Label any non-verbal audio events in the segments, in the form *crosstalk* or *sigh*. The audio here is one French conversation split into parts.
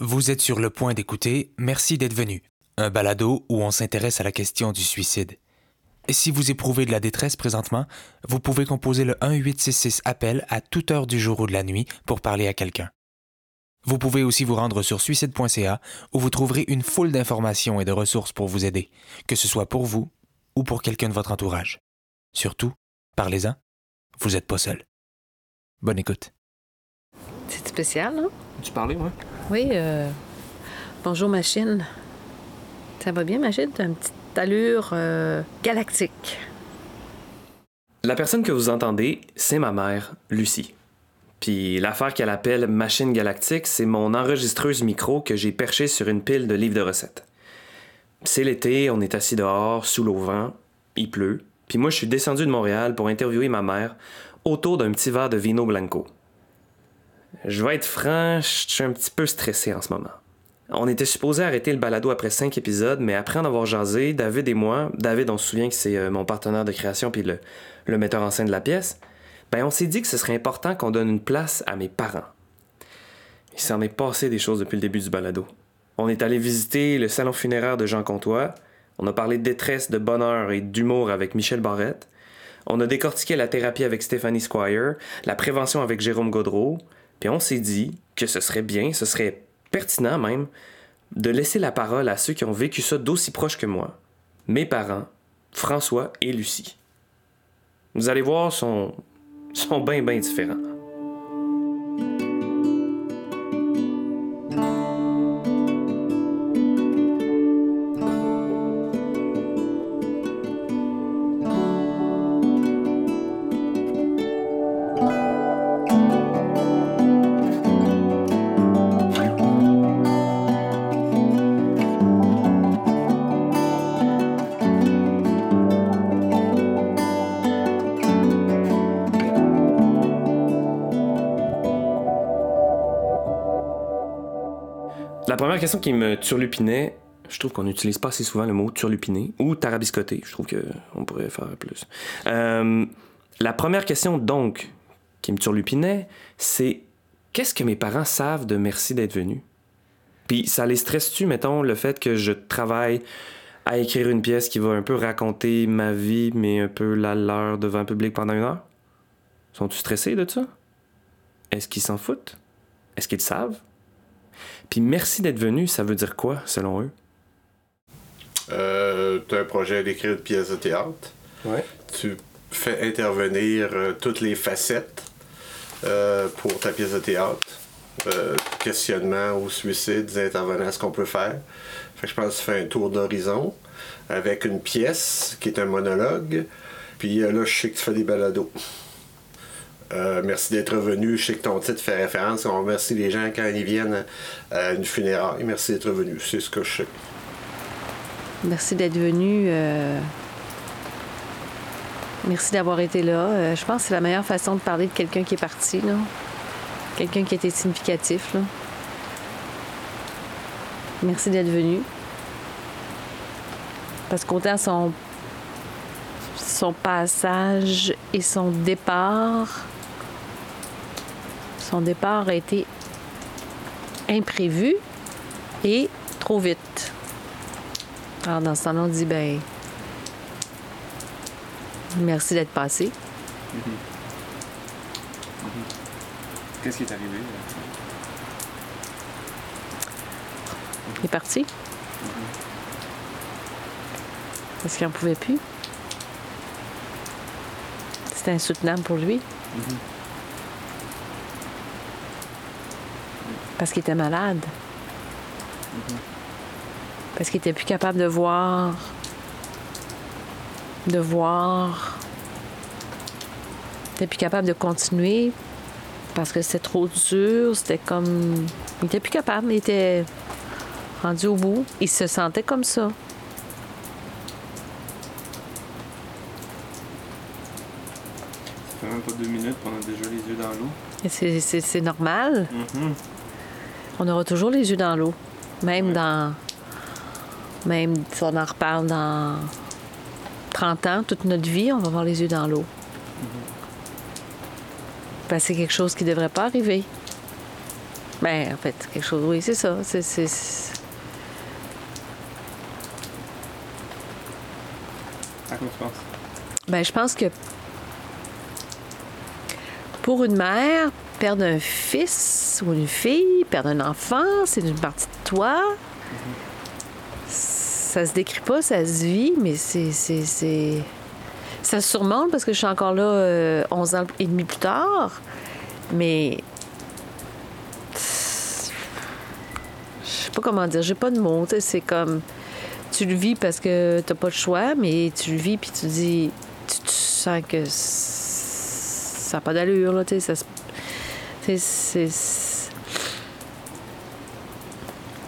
Vous êtes sur le point d'écouter Merci d'être venu, un balado où on s'intéresse à la question du suicide. Et si vous éprouvez de la détresse présentement, vous pouvez composer le 1866 appel à toute heure du jour ou de la nuit pour parler à quelqu'un. Vous pouvez aussi vous rendre sur suicide.ca où vous trouverez une foule d'informations et de ressources pour vous aider, que ce soit pour vous ou pour quelqu'un de votre entourage. Surtout, parlez-en, vous n'êtes pas seul. Bonne écoute. C'est spécial, non? Tu parlais, moi? Oui, euh... bonjour machine. Ça va bien, machine? T'as une petite allure euh, galactique. La personne que vous entendez, c'est ma mère, Lucie. Puis l'affaire qu'elle appelle machine galactique, c'est mon enregistreuse micro que j'ai perché sur une pile de livres de recettes. C'est l'été, on est assis dehors, sous l'auvent, il pleut. Puis moi, je suis descendu de Montréal pour interviewer ma mère autour d'un petit verre de vino blanco. Je vais être franc, je suis un petit peu stressé en ce moment. On était supposé arrêter le balado après cinq épisodes, mais après en avoir jasé, David et moi, David, on se souvient que c'est euh, mon partenaire de création puis le, metteur en scène de la pièce, ben on s'est dit que ce serait important qu'on donne une place à mes parents. Il s'en est passé des choses depuis le début du balado. On est allé visiter le salon funéraire de Jean Comtois, on a parlé de détresse, de bonheur et d'humour avec Michel Barrette, on a décortiqué la thérapie avec Stéphanie Squire, la prévention avec Jérôme Godreau, puis on s'est dit que ce serait bien, ce serait pertinent même, de laisser la parole à ceux qui ont vécu ça d'aussi proche que moi, mes parents, François et Lucie. Vous allez voir, sont, sont bien, bien différents. Première question qui me turlupinait, je trouve qu'on n'utilise pas assez souvent le mot turlupiné ou tarabiscoté. Je trouve qu'on pourrait faire plus. Euh, la première question, donc, qui me turlupinait, c'est qu'est-ce que mes parents savent de merci d'être venus? Puis ça les stresse-tu, mettons, le fait que je travaille à écrire une pièce qui va un peu raconter ma vie, mais un peu la leur devant un public pendant une heure? Sont-tu stressés de ça? Est-ce qu'ils s'en foutent? Est-ce qu'ils savent? Puis merci d'être venu, ça veut dire quoi, selon eux? Euh, tu as un projet d'écrire une pièce de théâtre. Ouais. Tu fais intervenir euh, toutes les facettes euh, pour ta pièce de théâtre. Euh, questionnement au suicide, des intervenants à ce qu'on peut faire. Fait que je pense que tu fais un tour d'horizon avec une pièce qui est un monologue. Puis là, je sais que tu fais des balados. Euh, merci d'être venu. Je sais que ton titre fait référence. On remercie les gens quand ils viennent à une funéraille. Merci d'être venu. C'est ce que je sais. Merci d'être venu. euh, Merci d'avoir été là. Euh, je pense que c'est la meilleure façon de parler de quelqu'un qui est parti. Quelqu'un qui été significatif. Merci d'être venu. Parce qu'autant son, son passage et son départ, son départ a été imprévu et trop vite. Alors, dans ce temps-là, on dit, ben, merci d'être passé. Qu'est-ce qui est arrivé? Il est parti. Parce qu'il n'en pouvait plus. C'était insoutenable pour lui. Parce qu'il était malade. Parce qu'il était plus capable de voir. De voir. Il était plus capable de continuer. Parce que c'était trop dur. C'était comme. Il était plus capable. Il était rendu au bout. Il se sentait comme ça. Ça fait même pas deux minutes qu'on a déjà les yeux dans l'eau. C'est- normal. On aura toujours les yeux dans l'eau. Même dans. Même si on en reparle dans 30 ans, toute notre vie, on va avoir les yeux dans l'eau. Que c'est quelque chose qui ne devrait pas arriver. Ben, en fait, quelque chose, oui, c'est ça. C'est, c'est- À quoi tu penses? Ben, je pense que pour une mère, perdre un fils ou une fille, perdre un enfant, c'est une partie de toi. Ça se décrit pas, ça se vit, mais c'est. Ça se surmonte parce que je suis encore là euh, 11 ans et demi plus tard. Mais. Je sais pas comment dire, j'ai pas de mots. C'est comme. Tu le vis parce que t'as pas le choix, mais tu le vis puis tu dis. Tu, sens que ça n'a pas d'allure, là, ça se- C'est.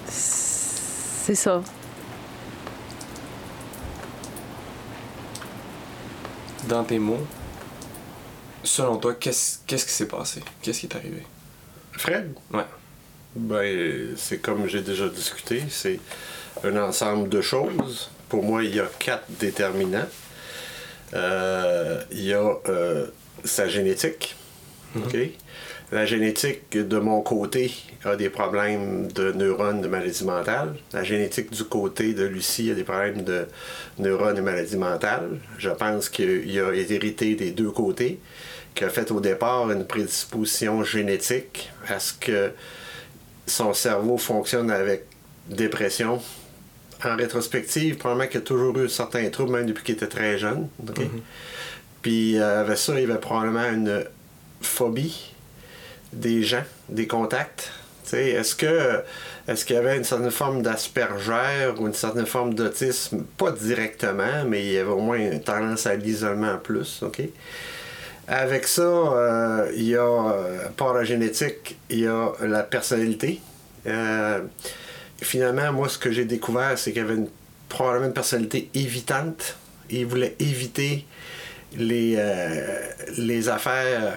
C'est ça. Dans tes mots, selon toi, qu'est-ce qu'est-ce qui s'est passé? Qu'est-ce qui est arrivé? Fred? Ouais. Ben, c'est comme j'ai déjà discuté, c'est un ensemble de choses. Pour moi, il y a quatre déterminants. Euh, il y a euh, sa génétique. OK? La génétique, de mon côté, a des problèmes de neurones de maladie mentale. La génétique du côté de Lucie a des problèmes de neurones et maladie mentale. Je pense qu'il a hérité des deux côtés, qui a fait au départ une prédisposition génétique à ce que son cerveau fonctionne avec dépression. En rétrospective, probablement qu'il a toujours eu certains troubles, même depuis qu'il était très jeune. ok? Puis euh, avec ça, il avait probablement une phobie des gens, des contacts. Est-ce que est-ce qu'il y avait une certaine forme d'asperger ou une certaine forme d'autisme? Pas directement, mais il y avait au moins une tendance à l'isolement en plus. ok? Avec ça, euh, il y a, euh, à part la génétique, il y a la personnalité. Euh, finalement, moi, ce que j'ai découvert, c'est qu'il y avait une, probablement une personnalité évitante. Il voulait éviter les, les affaires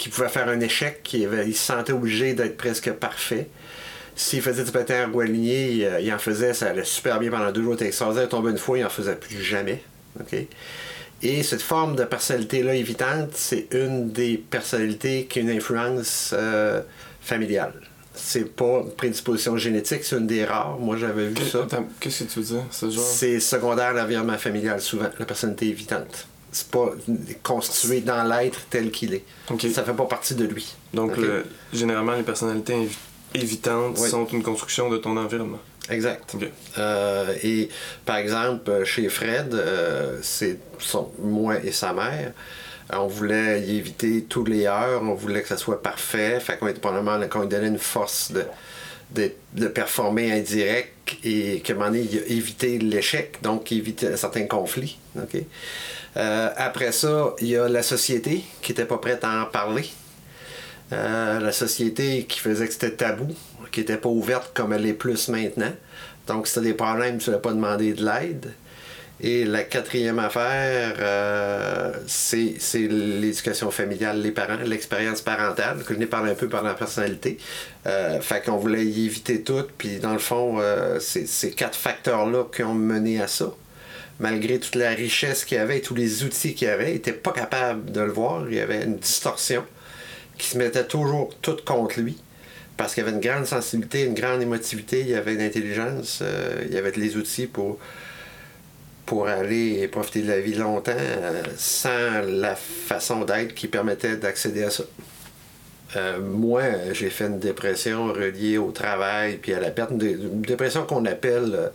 qui pouvaient faire un échec. Il, avait- il se sentait obligé d'être presque parfait. S'il faisait du patin à aligné, il, euh, il en faisait, ça allait super bien pendant deux jours. Il extraordinaire, il tombait une fois, il en faisait plus jamais. Et cette forme de personnalité-là évitante, c'est une des personnalités qui a une influence euh, familiale. C'est pas une prédisposition génétique, c'est une des rares. Moi, j'avais vu ça. Qu'est-ce que tu veux dire? C'est genre? C'est secondaire à l'environnement familial, souvent, la personnalité évitante. C'est pas constitué dans l'être tel qu'il est. Ça fait pas partie de lui. Donc, le- généralement, les personnalités évi- évitantes Oui. sont une construction de ton environnement. Exact. Euh, et par exemple, euh, chez Fred, euh, c'est moi et sa mère. On voulait y éviter tous les heures, on voulait que ça soit parfait. Fait qu'on était probablement qu'on lui donnait une force de, de, de performer indirect et qu'à un moment donné, il a évité l'échec, donc éviter certains conflits. OK? Euh, après ça, il y a la société qui n'était pas prête à en parler. Euh, la société qui faisait que c'était tabou, qui n'était pas ouverte comme elle est plus maintenant. Donc, si tu des problèmes, tu ne pas demander de l'aide. Et la quatrième affaire, euh, c'est l'éducation familiale, les parents, l'expérience parentale, que je n'ai parlé un peu par la personnalité. Fait qu'on voulait y éviter tout, puis dans le fond, c'est ces quatre facteurs-là qui ont mené à ça. Malgré toute la richesse qu'il avait tous les outils qu'il avait, il n'était pas capable de le voir. Il y avait une distorsion qui se mettait toujours toute contre lui. Parce qu'il avait une grande sensibilité, une grande émotivité, il y avait une intelligence, euh, il y avait les outils pour, aller profiter de la vie longtemps euh, sans la façon d'être qui permettait d'accéder à ça. Euh, moi, j'ai fait une dépression reliée au travail puis à la perte. Une, dé- une dépression qu'on appelle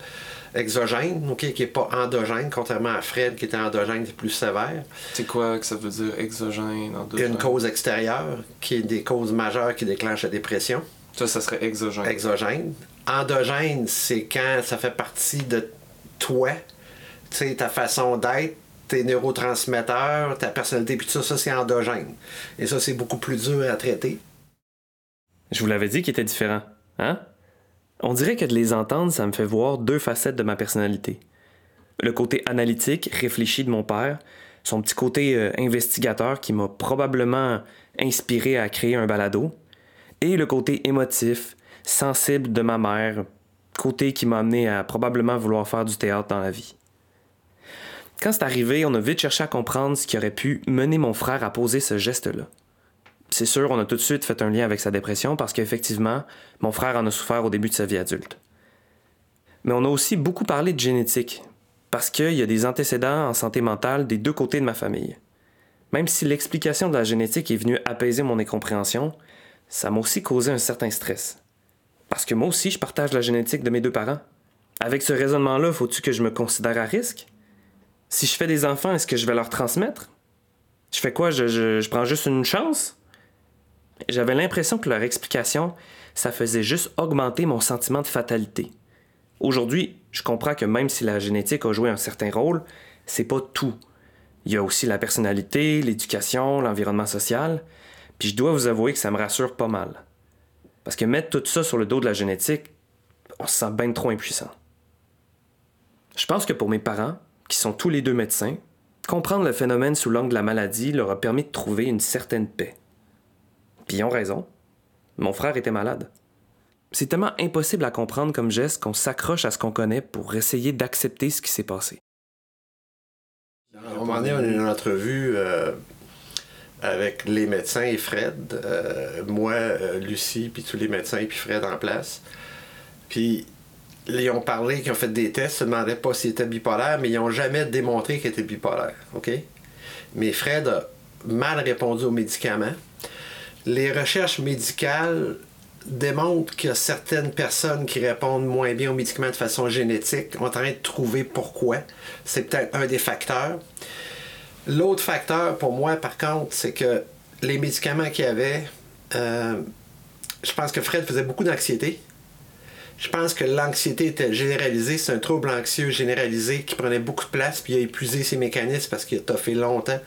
exogène, ok, qui n'est pas endogène, contrairement à Fred qui était endogène, c'est plus sévère. C'est quoi que ça veut dire exogène, endogène? Une cause extérieure, qui est des causes majeures qui déclenchent la dépression. Ça, ça serait exogène. exogène. Endogène, c'est quand ça fait partie de toi, tu sais, ta façon d'être, tes neurotransmetteurs, ta personnalité, puis tout ça, ça c'est endogène. Et ça, c'est beaucoup plus dur à traiter. Je vous l'avais dit qu'ils étaient différents, hein? On dirait que de les entendre, ça me fait voir deux facettes de ma personnalité. Le côté analytique, réfléchi de mon père, son petit côté euh, investigateur qui m'a probablement inspiré à créer un balado, et le côté émotif, sensible de ma mère, côté qui m'a amené à probablement vouloir faire du théâtre dans la vie. Quand c'est arrivé, on a vite cherché à comprendre ce qui aurait pu mener mon frère à poser ce geste-là. C'est sûr, on a tout de suite fait un lien avec sa dépression parce qu'effectivement, mon frère en a souffert au début de sa vie adulte. Mais on a aussi beaucoup parlé de génétique, parce qu'il y a des antécédents en santé mentale des deux côtés de ma famille. Même si l'explication de la génétique est venue apaiser mon incompréhension, ça m'a aussi causé un certain stress. Parce que moi aussi, je partage la génétique de mes deux parents. Avec ce raisonnement-là, faut-tu que je me considère à risque? Si je fais des enfants, est-ce que je vais leur transmettre? Je fais quoi? Je, prends juste une chance? J'avais l'impression que leur explication, ça faisait juste augmenter mon sentiment de fatalité. Aujourd'hui, je comprends que même si la génétique a joué un certain rôle, c'est pas tout. Il y a aussi la personnalité, l'éducation, l'environnement social. Puis je dois vous avouer que ça me rassure pas mal. Parce que mettre tout ça sur le dos de la génétique, on se sent bien trop impuissant. Je pense que pour mes parents, qui sont tous les deux médecins, comprendre le phénomène sous l'angle de la maladie leur a permis de trouver une certaine paix. Puis ils ont raison. Mon frère était malade. C'est tellement impossible à comprendre comme geste qu'on s'accroche à ce qu'on connaît pour essayer d'accepter ce qui s'est passé. À un moment donné, on a eu une entrevue euh, avec les médecins et Fred. euh, moi, euh, Lucie, puis tous les médecins, puis Fred en place. Puis ils ont parlé, qu'ils ont fait des tests, se demandaient pas s'il était bipolaire, mais ils n'ont jamais démontré qu'il était bipolaire. OK? Mais Fred a mal répondu aux médicaments. Les recherches médicales démontrent a certaines personnes qui répondent moins bien aux médicaments de façon génétique. On est en train de trouver pourquoi. C'est peut-être un des facteurs. L'autre facteur pour moi, par contre, c'est que les médicaments qu'il y avait, euh, je pense que Fred faisait beaucoup d'anxiété. Je pense que l'anxiété était généralisée. C'est un trouble anxieux généralisé qui prenait beaucoup de place, puis il a épuisé ses mécanismes parce qu'il a toffé longtemps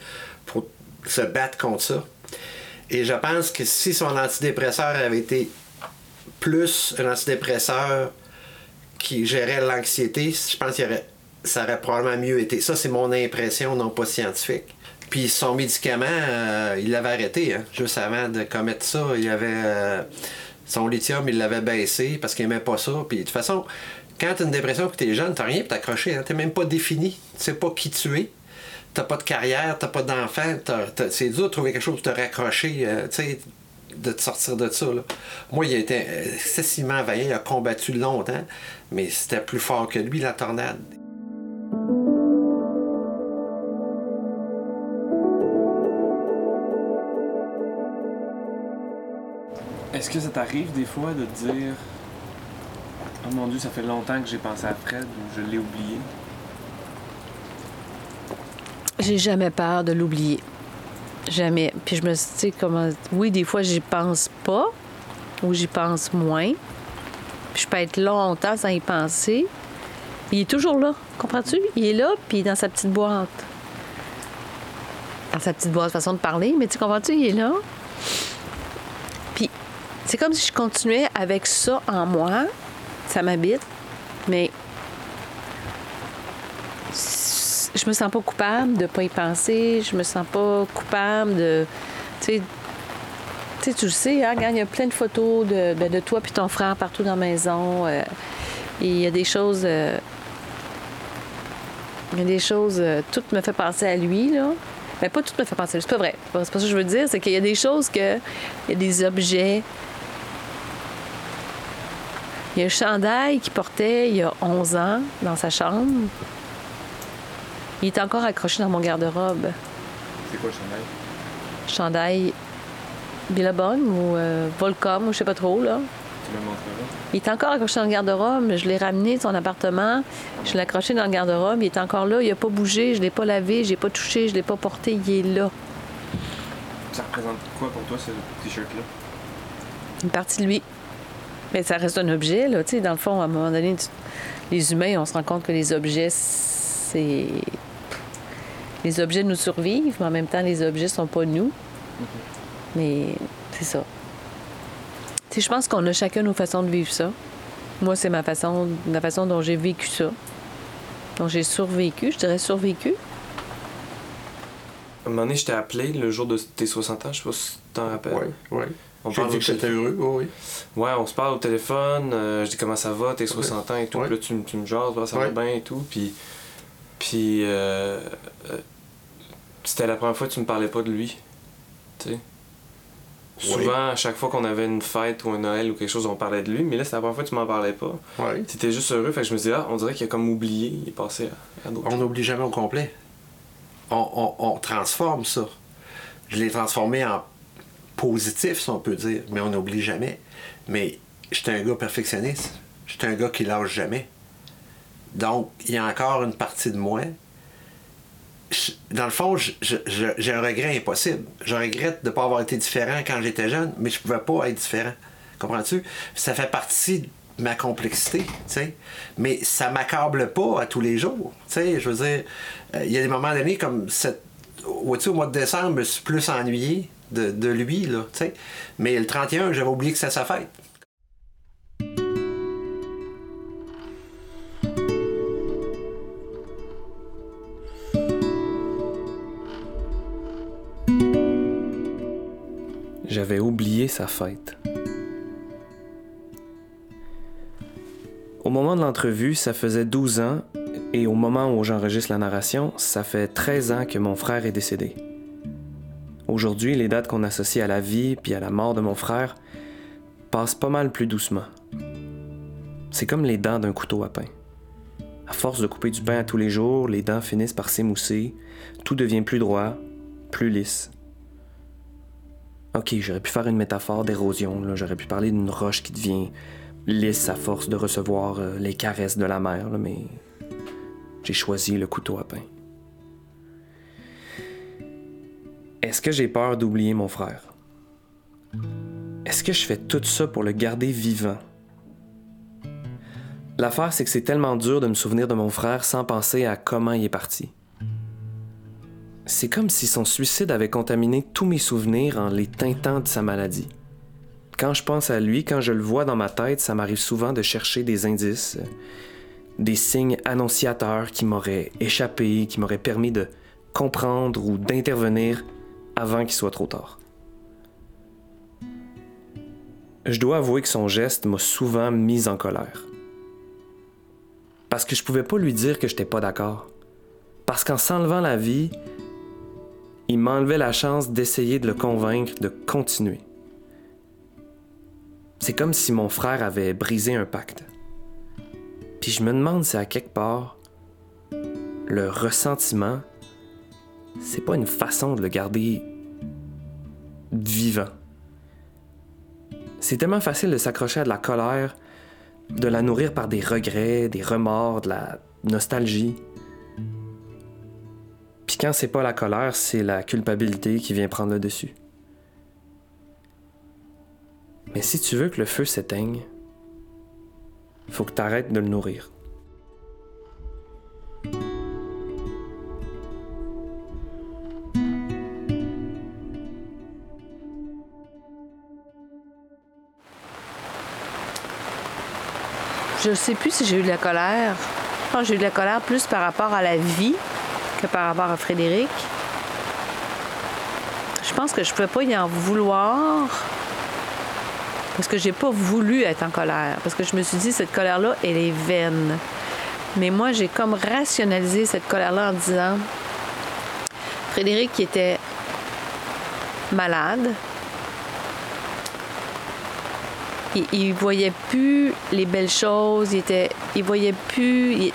pour se battre contre ça. Et je pense que si son antidépresseur avait été plus un antidépresseur qui gérait l'anxiété, je pense que ça aurait probablement mieux été. Ça, c'est mon impression, non pas scientifique. Puis son médicament, euh, il l'avait arrêté, hein, juste avant de commettre ça. Il avait euh, son lithium, il l'avait baissé parce qu'il n'aimait pas ça. Puis de toute façon, quand tu as une dépression et que tu es jeune, tu rien pour t'accrocher. Hein, tu même pas défini. Tu sais pas qui tu es. Tu pas de carrière, tu pas d'enfant. t'as- t'as- C'est dur de trouver quelque chose pour te raccrocher. euh, tu sais, de te sortir de ça. Moi, il a été excessivement vaillant, il a combattu longtemps, mais c'était plus fort que lui, la tornade. Est-ce que ça t'arrive des fois de te dire Oh mon dieu, ça fait longtemps que j'ai pensé à Fred ou je l'ai oublié? J'ai jamais peur de l'oublier. Jamais. Puis je me suis dit, comment. Oui, des fois, j'y pense pas, ou j'y pense moins. Puis je peux être longtemps sans y penser. Il est toujours là. Comprends-tu? Il est là, puis dans sa petite boîte. Dans sa petite boîte, façon de parler, mais tu comprends-tu? Il est là. Puis c'est comme si je continuais avec ça en moi. Ça m'habite. Mais je me sens pas coupable de pas y penser. Je me sens pas coupable de. Tu sais, tu sais, tu le sais, hein, il y a plein de photos de, ben, de toi puis ton frère partout dans la maison. euh, et il y a des choses. euh, il y a des choses. euh, tout me fait penser à lui, là. Ben, pas tout me fait penser à lui. C'est pas vrai. C'est pas ça que je veux dire. C'est qu'il y a des choses que. Il y a des objets. Il y a un chandail qu'il portait il y a 11 ans dans sa chambre. Il est encore accroché dans mon garde-robe. C'est quoi le chandail? Chandail Billabong ou euh, Volcom ou je sais pas trop, là. Tu me montreras? Il est encore accroché dans le garde-robe. Je l'ai ramené de son appartement. Je l'ai accroché dans le garde-robe. Il est encore là. Il n'a pas bougé. Je l'ai pas lavé. Je l'ai pas touché. Je l'ai pas porté. Il est là. Ça représente quoi pour toi ce t-shirt-là? Une partie de lui. Mais ça reste un objet, là. Tu sais, dans le fond, à un moment donné, tu- les humains, on se rend compte que les objets, c'est. Les objets nous survivent, mais en même temps, les objets sont pas nous. Mais c'est ça. Tu sais, je pense qu'on a chacun nos façons de vivre ça. Moi, c'est ma façon, la façon dont j'ai vécu ça. dont j'ai survécu, je dirais survécu. À un moment donné, je t'ai appelé le jour de tes 60 ans, je sais pas si tu t'en rappelles. Oui, oui. On J'ai parle dit au que j'étais téléphone. heureux, oui, oui. Ouais, on se parle au téléphone, euh, je dis comment ça va, tes 60 ans et tout. Ouais. Puis là, tu, me- tu me jases, bah, ça Ouais. va bien et tout. Puis, puis euh, euh, c'était la première fois que tu me parlais pas de lui. Tu sais. Souvent, à chaque fois qu'on avait une fête ou un Noël ou quelque chose, on parlait de lui, mais là, c'est la première fois que tu m'en parlais pas. Oui. Tu étais juste heureux, fait que je me disais, ah, on dirait qu'il a comme oublié, il est passé à, à d'autres On n'oublie jamais au complet. On, on- on transforme ça. Je l'ai transformé en positif, si on peut dire, mais on n'oublie jamais. Mais j'étais un gars perfectionniste. J'étais un gars qui lâche jamais. Donc, il y a encore une partie de moi. Dans le fond, j'ai un regret impossible. Je regrette de ne pas avoir été différent quand j'étais jeune, mais je pouvais pas être différent. Comprends-tu? Ça fait partie de ma complexité, tu sais. Mais ça m'accable pas à tous les jours. Tu sais, je veux dire, euh, il y a des moments donnés comme. Vois-tu, au mois de décembre, je me suis plus ennuyé de, lui, tu sais. Mais le 31, j'avais oublié que c'était sa fête. J'avais oublié sa fête. Au moment de l'entrevue, ça faisait 12 ans, et au moment où j'enregistre la narration, ça fait 13 ans que mon frère est décédé. Aujourd'hui, les dates qu'on associe à la vie puis à la mort de mon frère passent pas mal plus doucement. C'est comme les dents d'un couteau à pain. À force de couper du pain à tous les jours, les dents finissent par s'émousser, tout devient plus droit, plus lisse. Ok, j'aurais pu faire une métaphore d'érosion, j'aurais pu parler d'une roche qui devient lisse à force de recevoir euh, les caresses de la mer, mais j'ai choisi le couteau à pain. Est-ce que j'ai peur d'oublier mon frère? Est-ce que je fais tout ça pour le garder vivant? L'affaire, c'est que c'est tellement dur de me souvenir de mon frère sans penser à comment il est parti. C'est comme si son suicide avait contaminé tous mes souvenirs en les teintant de sa maladie. Quand je pense à lui, quand je le vois dans ma tête, ça m'arrive souvent de chercher des indices, des signes annonciateurs qui m'auraient échappé, qui m'auraient permis de comprendre ou d'intervenir avant qu'il soit trop tard. Je dois avouer que son geste m'a souvent mis en colère. Parce que je pouvais pas lui dire que j'étais pas d'accord. Parce qu'en s'enlevant la vie, il m'enlevait la chance d'essayer de le convaincre de continuer. C'est comme si mon frère avait brisé un pacte. Puis je me demande si à quelque part, le ressentiment, c'est pas une façon de le garder vivant. C'est tellement facile de s'accrocher à de la colère, de la nourrir par des regrets, des remords, de la nostalgie. Quand c'est pas la colère, c'est la culpabilité qui vient prendre le dessus. Mais si tu veux que le feu s'éteigne, faut que tu arrêtes de le nourrir. Je sais plus si j'ai eu de la colère. J'ai eu de la colère plus par rapport à la vie que par rapport à Frédéric. Je pense que je ne pouvais pas y en vouloir parce que j'ai pas voulu être en colère. Parce que je me suis dit, cette colère-là, elle est vaine. Mais moi, j'ai comme rationalisé cette colère-là en disant, Frédéric était malade, il, il voyait plus les belles choses, il était, il voyait plus.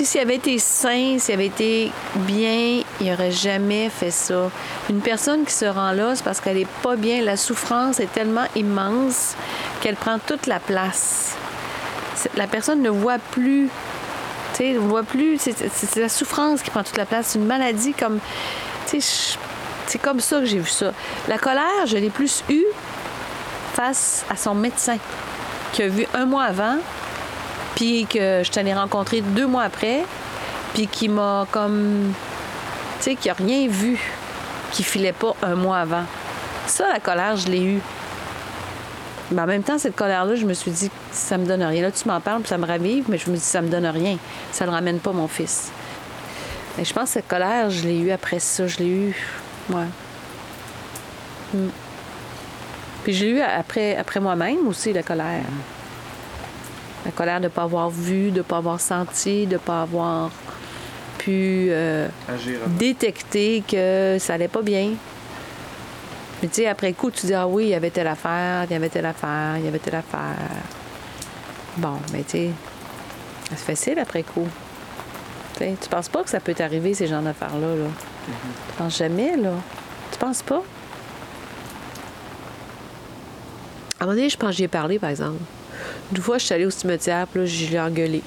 Si s'il avait été sain, s'il avait été bien, il n'aurait jamais fait ça. Une personne qui se rend là, c'est parce qu'elle est pas bien. La souffrance est tellement immense qu'elle prend toute la place. La personne ne voit plus. Tu sais, voit plus. C'est la souffrance qui prend toute la place. C'est une maladie comme. Tu sais, c'est comme ça que j'ai vu ça. La colère, je l'ai plus eue face à son médecin, qui a vu un mois avant, puis que je t'en ai rencontré deux mois après, puis qui m'a comme. Tu sais, qui a rien vu, qui filait pas un mois avant. Ça, la colère, je l'ai eue. Mais en même temps, cette colère-là, je me suis dit, ça me donne rien. Là, tu m'en parles, puis ça me ravive, mais je me dis, ça me donne rien. Ça ne ramène pas mon fils. Mais je pense que cette colère, je l'ai eue après ça. Je l'ai eue. Ouais. Mm. Puis je l'ai eu après, après moi-même aussi, la colère. La colère de ne pas avoir vu, de ne pas avoir senti, de ne pas avoir pu euh, détecter que ça allait pas bien. Mais tu sais, après coup, tu dis, ah oui, il y avait telle affaire, il y avait telle affaire, il y avait telle affaire. Bon, mais tu sais, c'est facile après coup. Tu sais, tu penses pas que ça peut t'arriver, ces genres d'affaires-là, là? Tu penses jamais, là? Tu penses pas? À un moment donné, je pense que j'y ai parlé, par exemple. Une fois, je suis allée au cimetière, puis là, je l'ai engueulé.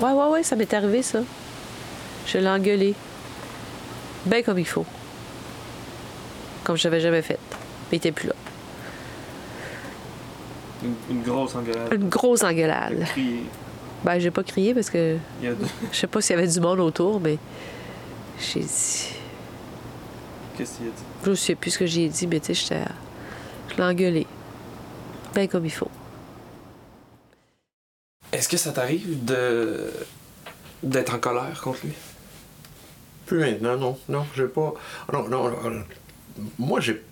Ouais, ouais, ouais, ça m'est arrivé, ça. Je l'ai engueulé. Ben comme il faut. Comme je l'avais jamais fait. Mais il était plus là. Une, une grosse engueulade. Une grosse engueulade. Ben, j'ai pas crié parce que de- je sais pas s'il y avait du monde autour, mais j'ai dit. Qu'est-ce qu'il a dit? Je sais plus ce que j'ai dit, mais tu sais, j'étais. Je l'ai engueulé. Ben comme il faut. Est-ce que ça t'arrive de d'être en colère contre lui? Plus maintenant, non. Non, j'ai pas. Non, non. non. Moi, j'ai.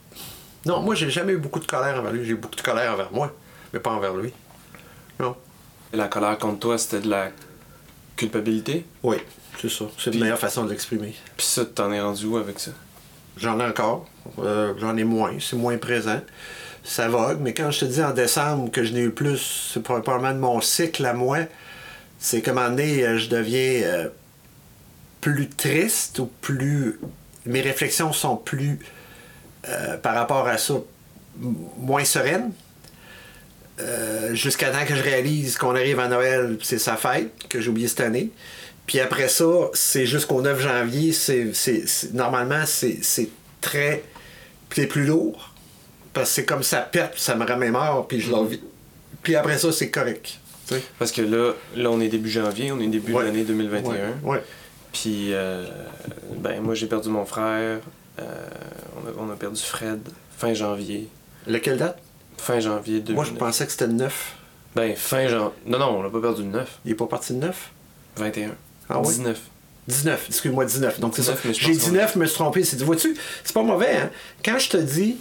Non, moi, j'ai jamais eu beaucoup de colère envers lui. J'ai eu beaucoup de colère envers moi, mais pas envers lui. Non. La colère contre toi, c'était de la culpabilité? Oui, c'est ça. C'est la meilleure façon de l'exprimer. Puis ça, t'en es rendu où avec ça? J'en ai encore. Euh, J'en ai moins. C'est moins présent. Ça vogue. Mais quand je te dis en décembre que je n'ai eu plus, c'est probablement de mon cycle à moi. C'est qu'à un donné, euh, je deviens euh, plus triste ou plus. Mes réflexions sont plus, euh, par rapport à ça, moins sereines. Jusqu'à temps que je réalise qu'on arrive à Noël, c'est sa fête, que j'ai oublié cette année. Puis après ça, c'est jusqu'au 9 janvier, c'est, normalement, c'est, c'est très. C'est plus lourd. Parce que c'est comme ça pète, puis ça me remémore, puis je l'en vis. Puis après ça, c'est correct. Parce que là, là, on est début janvier, on est début Ouais. de l'année 2021. Ouais, ouais. Puis, euh, ben, moi, j'ai perdu mon frère. Euh, on, a, on a perdu Fred fin janvier. Lequel date? Fin janvier 2009. Moi, je pensais que c'était le 9. Ben, fin janvier. Non, non, on n'a pas perdu le 9. Il est pas parti le 9? 21. Ah oui? 19. 19, excuse-moi, 19. Donc c'est ça. 19, mais je J'ai pense qu'on- 19, je me suis trompé. C'est, vois-tu, c'est pas mauvais, hein? Quand je te dis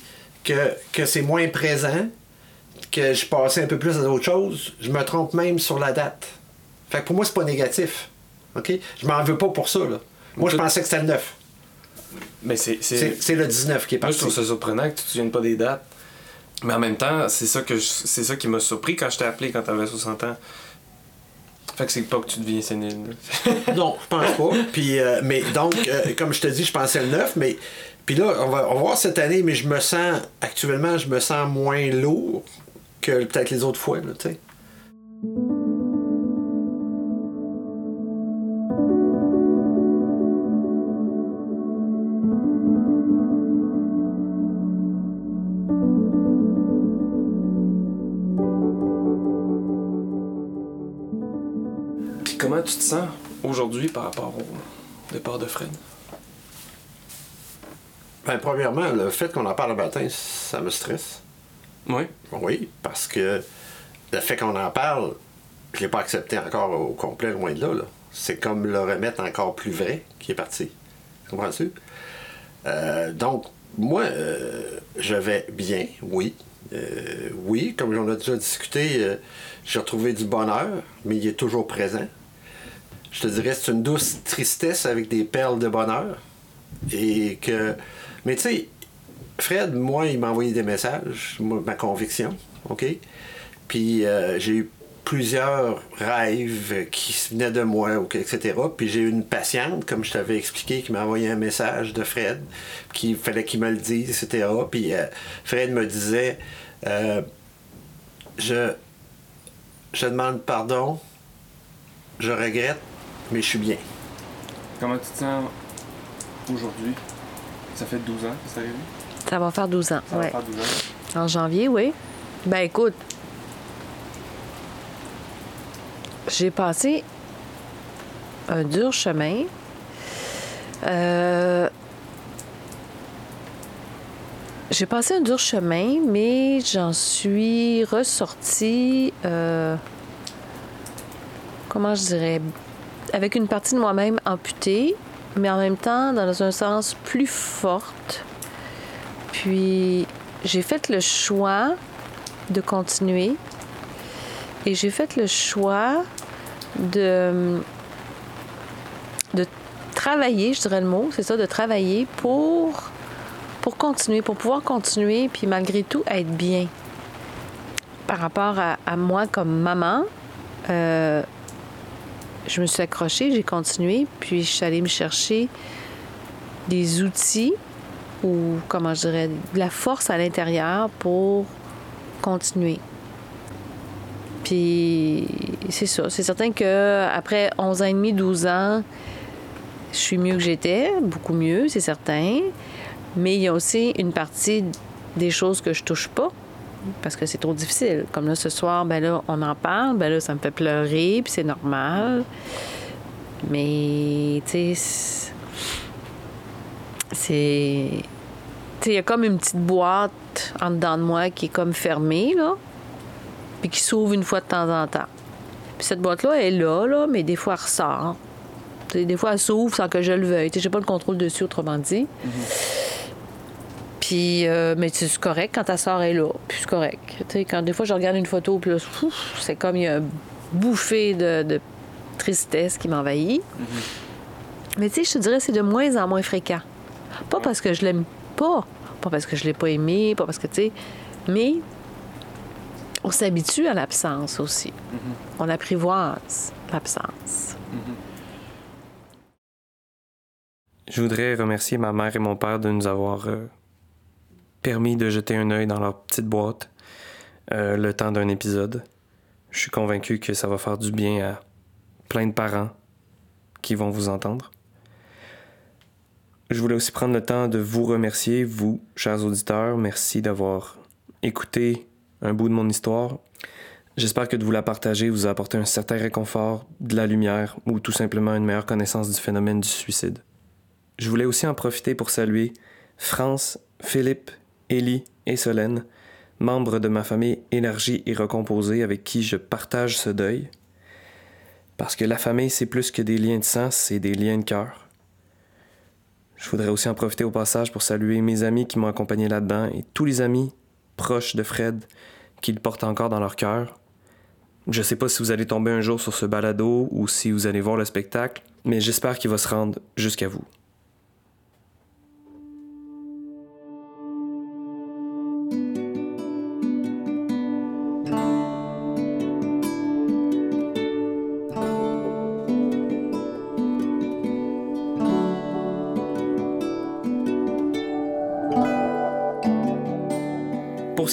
que, que c'est moins présent, que je passais un peu plus à d'autres choses, je me trompe même sur la date. Fait que pour moi, c'est pas négatif. OK? Je m'en veux pas pour ça, là. Moi, je pensais que c'était le 9. Mais c'est. c'est- C'est, c'est le 19 qui est Moi, parti. je trouve ça surprenant que tu te souviennes pas des dates. Mais en même temps, c'est ça que je- c'est ça qui m'a surpris quand je t'ai appelé quand t'avais 60 ans. Fait que c'est pas que tu deviens sénile. *laughs* Non, je pense pas. Puis, euh, mais donc, euh, comme je te dis, je pensais le 9, mais. Puis là, on va, on va voir cette année, mais je me sens. Actuellement, je me sens moins lourd que peut-être les autres fois, tu sais. Tu te sens aujourd'hui par rapport au départ de Fred? Ben, premièrement, le fait qu'on en parle le matin, ça me stresse. Oui. Oui, parce que le fait qu'on en parle, je l'ai pas accepté encore au complet, loin de là. là. C'est comme le remettre encore plus vrai qui est parti. Comprends-tu? Euh, donc, moi, euh, je vais bien, oui. Euh, oui, comme on a déjà discuté, j'ai retrouvé du bonheur, mais il est toujours présent. Je te dirais, c'est une douce tristesse avec des perles de bonheur. Et que. Mais tu sais, Fred, moi, il m'a envoyé des messages, ma conviction, OK? Puis euh, j'ai eu plusieurs rêves qui venaient de moi, etc. Puis j'ai eu une patiente, comme je t'avais expliqué, qui m'a envoyé un message de Fred, qu'il fallait qu'il me le dise, etc. Puis euh, Fred me disait, euh, je, je demande pardon, je regrette, mais je suis bien. Comment tu te sens aujourd'hui? Ça fait 12 ans que c'est arrivé? Ça va faire 12 ans, Ça ouais. va faire 12 ans? En janvier, oui. Ben écoute, j'ai passé un dur chemin. Euh, J'ai passé un dur chemin, mais j'en suis ressortie, euh, comment je dirais, avec une partie de moi-même amputée, mais en même temps dans un sens plus forte. Puis j'ai fait le choix de continuer et j'ai fait le choix de, de travailler, je dirais le mot, c'est ça, de travailler pour, pour continuer, pour pouvoir continuer, puis malgré tout, être bien. Par rapport à, moi comme maman, euh, je me suis accrochée, j'ai continué, puis je suis allée me chercher des outils ou, comment je dirais, de la force à l'intérieur pour continuer. Puis c'est ça. C'est certain qu'après 11 ans et demi, 12 ans, je suis mieux que j'étais, beaucoup mieux, c'est certain. Mais il y a aussi une partie des choses que je touche pas parce que c'est trop difficile. Comme là, ce soir, ben là, on en parle, ben là, ça me fait pleurer, puis c'est normal. Mais, tu sais, c'est. Tu sais, il y a comme une petite boîte en dedans de moi qui est comme fermée, là, puis qui s'ouvre une fois de temps en temps. Puis cette boîte-là, elle est là, là, mais des fois, elle ressort. des fois, elle s'ouvre sans que je le veuille. Sais, j'ai pas le contrôle dessus, autrement dit. Mm-hmm. Puis, euh, mais c'est correct quand ta soeur est là. Puis c'est correct. sais, quand des fois je regarde une photo, puis c'est comme il y a un bouffée de, tristesse qui m'envahit. Mm-hmm. Mais tu sais, je te dirais, c'est de moins en moins fréquent. Pas parce que je l'aime pas, pas parce que je l'ai pas aimé, pas parce que, tu sais, mais on s'habitue à l'absence aussi. Mm-hmm. On apprivoise l'absence. Mm-hmm. Je voudrais remercier ma mère et mon père de nous avoir euh, permis de jeter un œil dans leur petite boîte euh, le temps d'un épisode. Je suis convaincu que ça va faire du bien à plein de parents qui vont vous entendre. Je voulais aussi prendre le temps de vous remercier, vous, chers auditeurs. Merci d'avoir écouté un bout de mon histoire. J'espère que de vous la partager vous a apporté un certain réconfort, de la lumière ou tout simplement une meilleure connaissance du phénomène du suicide. Je voulais aussi en profiter pour saluer France, Philippe Élie et Solène, membres de ma famille énergie et recomposée avec qui je partage ce deuil. Parce que la famille, c'est plus que des liens de sang, c'est des liens de cœur. Je voudrais aussi en profiter au passage pour saluer mes amis qui m'ont accompagné là-dedans et tous les amis proches de Fred qui le portent encore dans leur cœur. Je sais pas si vous allez tomber un jour sur ce balado ou si vous allez voir le spectacle, mais j'espère qu'il va se rendre jusqu'à vous.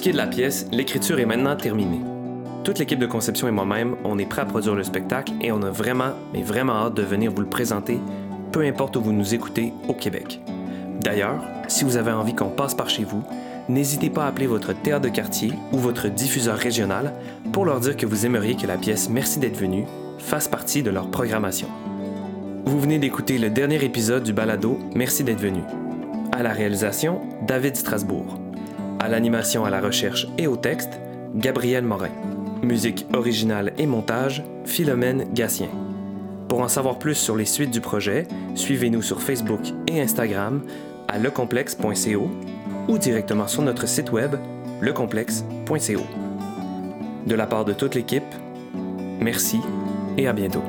Qui est de la pièce, l'écriture est maintenant terminée. Toute l'équipe de conception et moi-même, on est prêts à produire le spectacle et on a vraiment, mais vraiment hâte de venir vous le présenter, peu importe où vous nous écoutez au Québec. D'ailleurs, si vous avez envie qu'on passe par chez vous, n'hésitez pas à appeler votre théâtre de quartier ou votre diffuseur régional pour leur dire que vous aimeriez que la pièce Merci d'être venu fasse partie de leur programmation. Vous venez d'écouter le dernier épisode du balado Merci d'être venu. À la réalisation, David Strasbourg. À l'animation, à la recherche et au texte, Gabriel Morin. Musique originale et montage, Philomène Gatien. Pour en savoir plus sur les suites du projet, suivez-nous sur Facebook et Instagram à lecomplexe.co ou directement sur notre site web lecomplexe.co. De la part de toute l'équipe, merci et à bientôt.